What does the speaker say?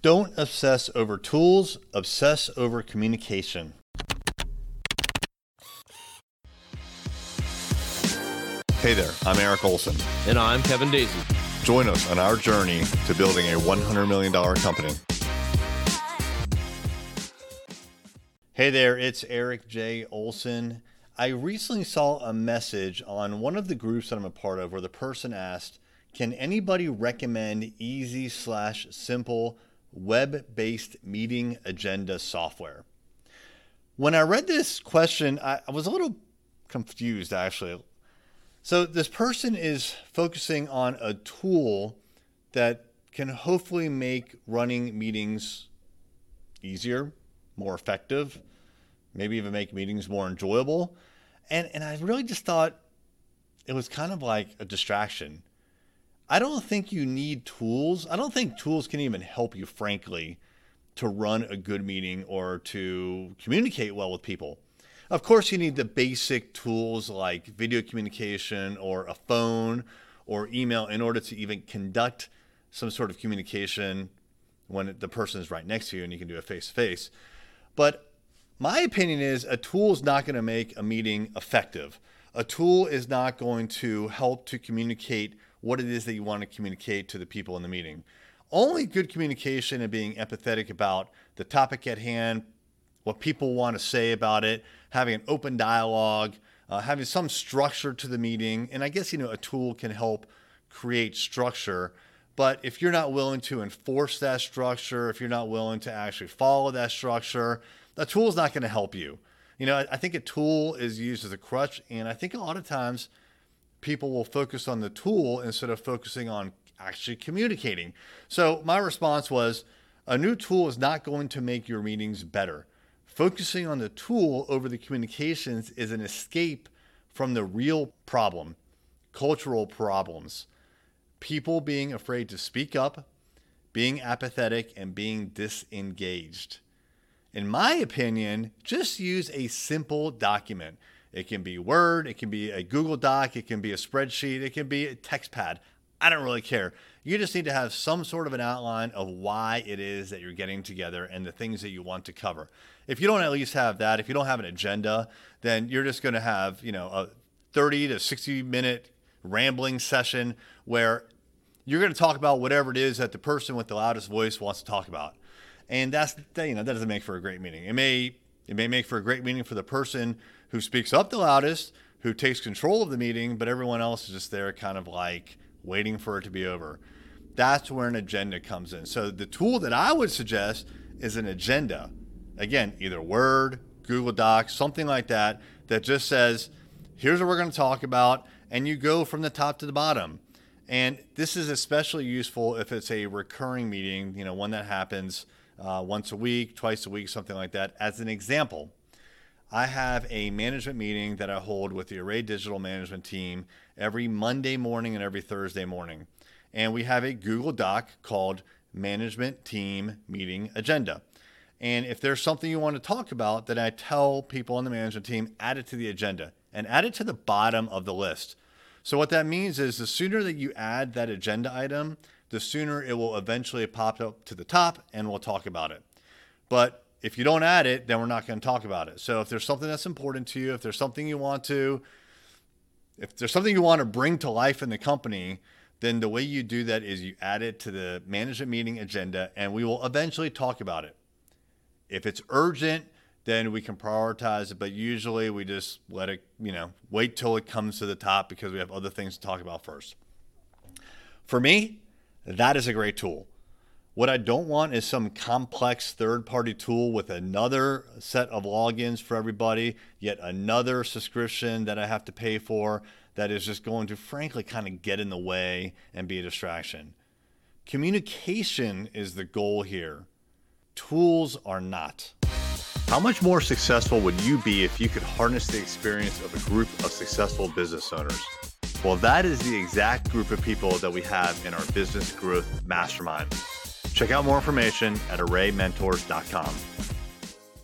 Don't obsess over tools, obsess over communication. Hey there, I'm Eric Olson. And I'm Kevin Daisy. Join us on our journey to building a $100 million company. Hey there, it's Eric J. Olson. I recently saw a message on one of the groups that I'm a part of where the person asked, Can anybody recommend easy slash simple web based meeting agenda software? When I read this question, I, I was a little confused actually. So, this person is focusing on a tool that can hopefully make running meetings easier, more effective, maybe even make meetings more enjoyable. And, and I really just thought it was kind of like a distraction. I don't think you need tools. I don't think tools can even help you, frankly, to run a good meeting or to communicate well with people. Of course, you need the basic tools like video communication or a phone or email in order to even conduct some sort of communication when the person is right next to you and you can do a face to face. But my opinion is a tool is not going to make a meeting effective. A tool is not going to help to communicate what it is that you want to communicate to the people in the meeting. Only good communication and being empathetic about the topic at hand, what people want to say about it, having an open dialogue, uh, having some structure to the meeting. And I guess, you know, a tool can help create structure. But if you're not willing to enforce that structure, if you're not willing to actually follow that structure, a tool is not going to help you. You know, I think a tool is used as a crutch. And I think a lot of times, people will focus on the tool instead of focusing on actually communicating. So my response was a new tool is not going to make your meetings better. Focusing on the tool over the communications is an escape from the real problem, cultural problems. People being afraid to speak up, being apathetic, and being disengaged. In my opinion, just use a simple document. It can be Word, it can be a Google Doc, it can be a spreadsheet, it can be a text pad. I don't really care. You just need to have some sort of an outline of why it is that you're getting together and the things that you want to cover. If you don't at least have that, if you don't have an agenda, then you're just going to have, you know, a 30 to 60 minute rambling session where you're going to talk about whatever it is that the person with the loudest voice wants to talk about. And that's you know that doesn't make for a great meeting. It may it may make for a great meeting for the person who speaks up the loudest, who takes control of the meeting, but everyone else is just there kind of like waiting for it to be over. That's where an agenda comes in. So the tool that I would suggest is an agenda. Again, either Word, Google Docs, something like that, that just says, here's what we're going to talk about, and you go from the top to the bottom. And this is especially useful if it's a recurring meeting, you know, one that happens uh, once a week, twice a week, something like that. As an example, I have a management meeting that I hold with the Array Digital Management team every Monday morning and every Thursday morning. And we have a Google Doc called Management Team Meeting Agenda. And if there's something you want to talk about, then I tell people on the management team, add it to the agenda and add it to the bottom of the list. So, what that means is the sooner that you add that agenda item, the sooner it will eventually pop up to the top and we'll talk about it. But if you don't add it, then we're not going to talk about it. So if there's something that's important to you, if there's something you want to, if there's something you want to bring to life in the company, then the way you do that is you add it to the management meeting agenda and we will eventually talk about it. If it's urgent, then we can prioritize it, but usually we just let it, you know, wait till it comes to the top because we have other things to talk about first. For me, that is a great tool. What I don't want is some complex third party tool with another set of logins for everybody, yet another subscription that I have to pay for that is just going to, frankly, kind of get in the way and be a distraction. Communication is the goal here, tools are not. How much more successful would you be if you could harness the experience of a group of successful business owners? Well, that is the exact group of people that we have in our Business Growth Mastermind. Check out more information at arraymentors.com.